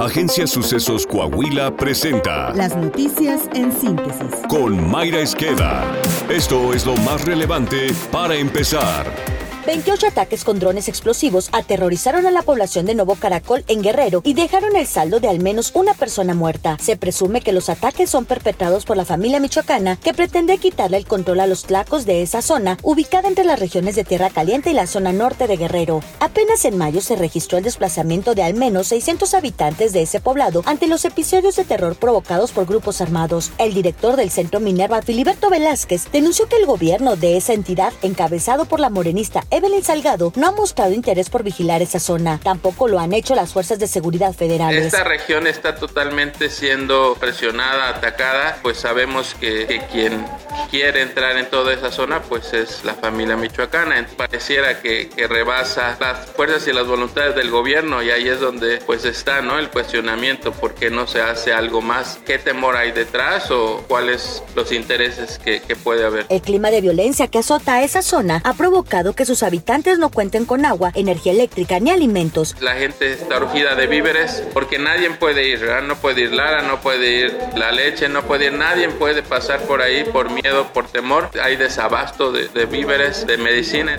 Agencia Sucesos Coahuila presenta Las noticias en síntesis. con Mayra Esqueda. Esto es lo más relevante para empezar. 28 ataques con drones explosivos aterrorizaron a la población de Nuevo Caracol en Guerrero y dejaron el saldo de al menos una persona muerta. Se presume que los ataques son perpetrados por la familia michoacana que pretende quitarle el control a los tlacos de esa zona, ubicada entre las regiones de Tierra Caliente y la zona norte de Guerrero. Apenas en mayo se registró el desplazamiento de al menos 600 habitantes de ese poblado ante los episodios de terror provocados por grupos armados. El director del centro Minerva, Filiberto Velázquez, denunció que el gobierno de esa entidad, encabezado por la morenista Evelyn Salgado, no ha mostrado interés por vigilar esa zona. Tampoco lo han hecho las fuerzas de seguridad federales. Esta región está totalmente siendo presionada, atacada, pues sabemos que, que quien quiere entrar en toda esa zona pues es la familia michoacana. Pareciera que, que rebasa las fuerzas y las voluntades del gobierno y ahí es donde pues está ¿no? el cuestionamiento, ¿por qué no se hace algo más? ¿Qué temor hay detrás o cuáles los intereses que, que puede haber? El clima de violencia que azota a esa zona ha provocado que sus habitantes no cuenten con agua, energía eléctrica ni alimentos. La gente está urgida de víveres porque nadie puede ir, no puede ir Lara, no puede ir la leche, no puede ir, nadie puede pasar por ahí por miedo, por temor. Hay desabasto de, víveres, de medicina.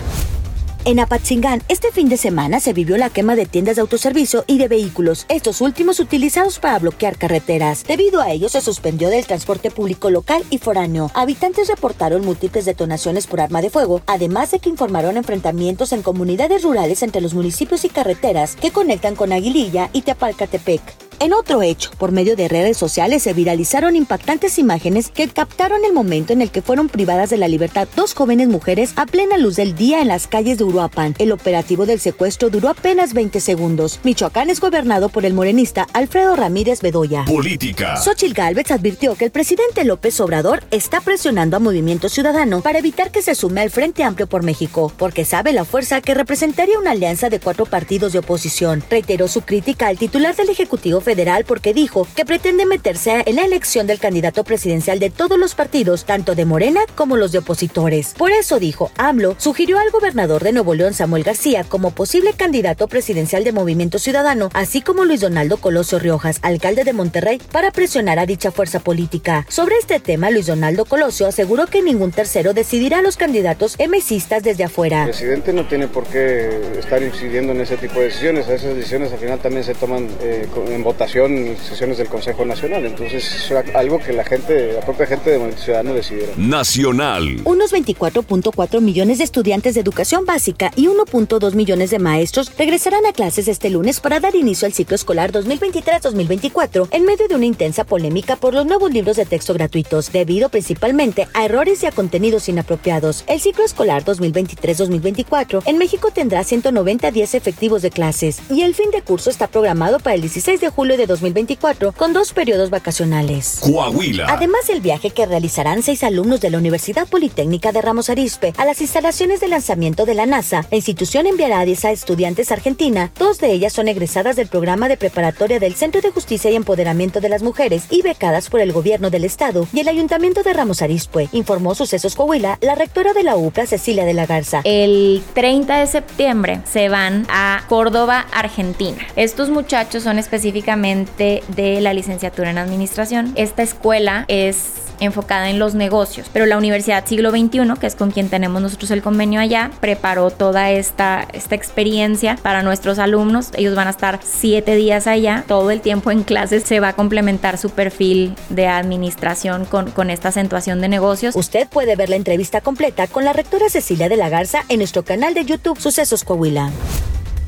En Apatzingán, este fin de semana se vivió la quema de tiendas de autoservicio y de vehículos, estos últimos utilizados para bloquear carreteras. Debido a ello, se suspendió del transporte público local y foráneo. Habitantes reportaron múltiples detonaciones por arma de fuego, además de que informaron enfrentamientos en comunidades rurales entre los municipios y carreteras que conectan con Aguililla y Tepalcatepec. En otro hecho, por medio de redes sociales se viralizaron impactantes imágenes que captaron el momento en el que fueron privadas de la libertad dos jóvenes mujeres a plena luz del día en las calles de Uruapan. El operativo del secuestro duró apenas 20 segundos. Michoacán es gobernado por el morenista Alfredo Ramírez Bedoya. Política. Xochitl Gálvez advirtió que el presidente López Obrador está presionando a Movimiento Ciudadano para evitar que se sume al Frente Amplio por México, porque sabe la fuerza que representaría una alianza de cuatro partidos de oposición. Reiteró su crítica al titular del Ejecutivo Federal porque dijo que pretende meterse en la elección del candidato presidencial de todos los partidos, tanto de Morena como los de opositores. Por eso dijo, AMLO sugirió al gobernador de Nuevo León, Samuel García, como posible candidato presidencial de Movimiento Ciudadano, así como Luis Donaldo Colosio Riojas, alcalde de Monterrey, para presionar a dicha fuerza política. Sobre este tema, Luis Donaldo Colosio aseguró que ningún tercero decidirá a los candidatos emesistas desde afuera. El presidente no tiene por qué estar incidiendo en ese tipo de decisiones. Esas decisiones al final también se toman eh, en votación en sesiones del Consejo Nacional. Entonces es algo que la gente, la propia gente de Movimiento Ciudadano decidiera. Nacional. Unos 24.4 millones de estudiantes de educación básica y 1.2 millones de maestros regresarán a clases este lunes para dar inicio al ciclo escolar 2023-2024 en medio de una intensa polémica por los nuevos libros de texto gratuitos, debido principalmente a errores y a contenidos inapropiados. El ciclo escolar 2023-2024 en México tendrá 190 días efectivos de clases y el fin de curso está programado para el 16 de julio de 2024 con dos periodos vacacionales. Coahuila. Además del viaje que realizarán seis alumnos de la Universidad Politécnica de Ramos Arizpe a las instalaciones de lanzamiento de la NASA, la institución enviará a 10 estudiantes argentina, dos de ellas son egresadas del programa de preparatoria del Centro de Justicia y Empoderamiento de las Mujeres y becadas por el gobierno del estado y el Ayuntamiento de Ramos Arizpe, informó Sucesos Coahuila la rectora de la UPLA Cecilia de la Garza. El 30 de septiembre se van a Córdoba, Argentina. Estos muchachos son específicamente de la licenciatura en administración. Esta escuela es enfocada en los negocios, pero la Universidad Siglo XXI, que es con quien tenemos nosotros el convenio allá, preparó toda esta, esta experiencia para nuestros alumnos. Ellos van a estar siete días allá, todo el tiempo en clases se va a complementar su perfil de administración con, con esta acentuación de negocios. Usted puede ver la entrevista completa con la rectora Cecilia de la Garza en nuestro canal de YouTube Sucesos Coahuila.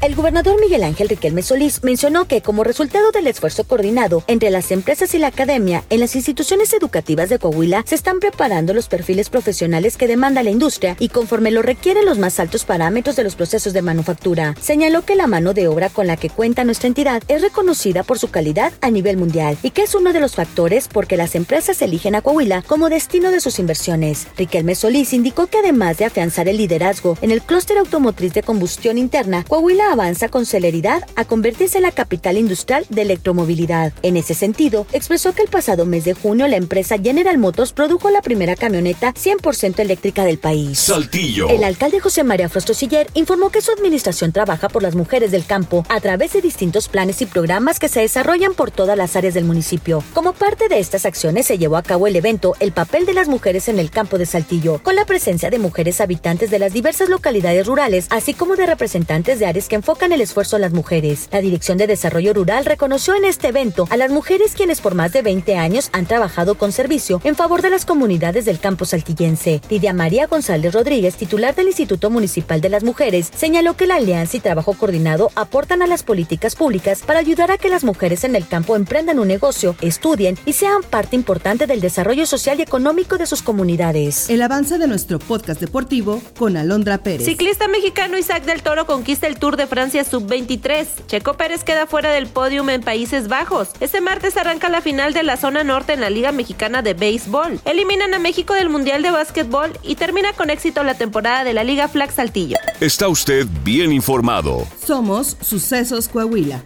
El gobernador Miguel Ángel Riquelme Solís mencionó que como resultado del esfuerzo coordinado entre las empresas y la academia en las instituciones educativas de Coahuila se están preparando los perfiles profesionales que demanda la industria y conforme lo requieren los más altos parámetros de los procesos de manufactura. Señaló que la mano de obra con la que cuenta nuestra entidad es reconocida por su calidad a nivel mundial y que es uno de los factores porque las empresas eligen a Coahuila como destino de sus inversiones. Riquelme Solís indicó que además de afianzar el liderazgo en el clúster automotriz de combustión interna, Coahuila avanza con celeridad a convertirse en la capital industrial de electromovilidad. En ese sentido, expresó que el pasado mes de junio la empresa General Motors produjo la primera camioneta 100% eléctrica del país. Saltillo. El alcalde José María Frostosiller informó que su administración trabaja por las mujeres del campo a través de distintos planes y programas que se desarrollan por todas las áreas del municipio. Como parte de estas acciones se llevó a cabo el evento El papel de las mujeres en el campo de Saltillo, con la presencia de mujeres habitantes de las diversas localidades rurales, así como de representantes de áreas que enfocan el esfuerzo a las mujeres. La Dirección de Desarrollo Rural reconoció en este evento a las mujeres quienes por más de 20 años han trabajado con servicio en favor de las comunidades del campo saltillense. Lidia María González Rodríguez, titular del Instituto Municipal de las Mujeres, señaló que la alianza y trabajo coordinado aportan a las políticas públicas para ayudar a que las mujeres en el campo emprendan un negocio, estudien y sean parte importante del desarrollo social y económico de sus comunidades. El avance de nuestro podcast deportivo con Alondra Pérez. Ciclista mexicano Isaac del Toro conquista el Tour de Francia Sub-23. Checo Pérez queda fuera del podium en Países Bajos. Este martes arranca la final de la zona norte en la Liga Mexicana de Béisbol. Eliminan a México del Mundial de Básquetbol y termina con éxito la temporada de la Liga Flag Saltillo. Está usted bien informado. Somos Sucesos Coahuila.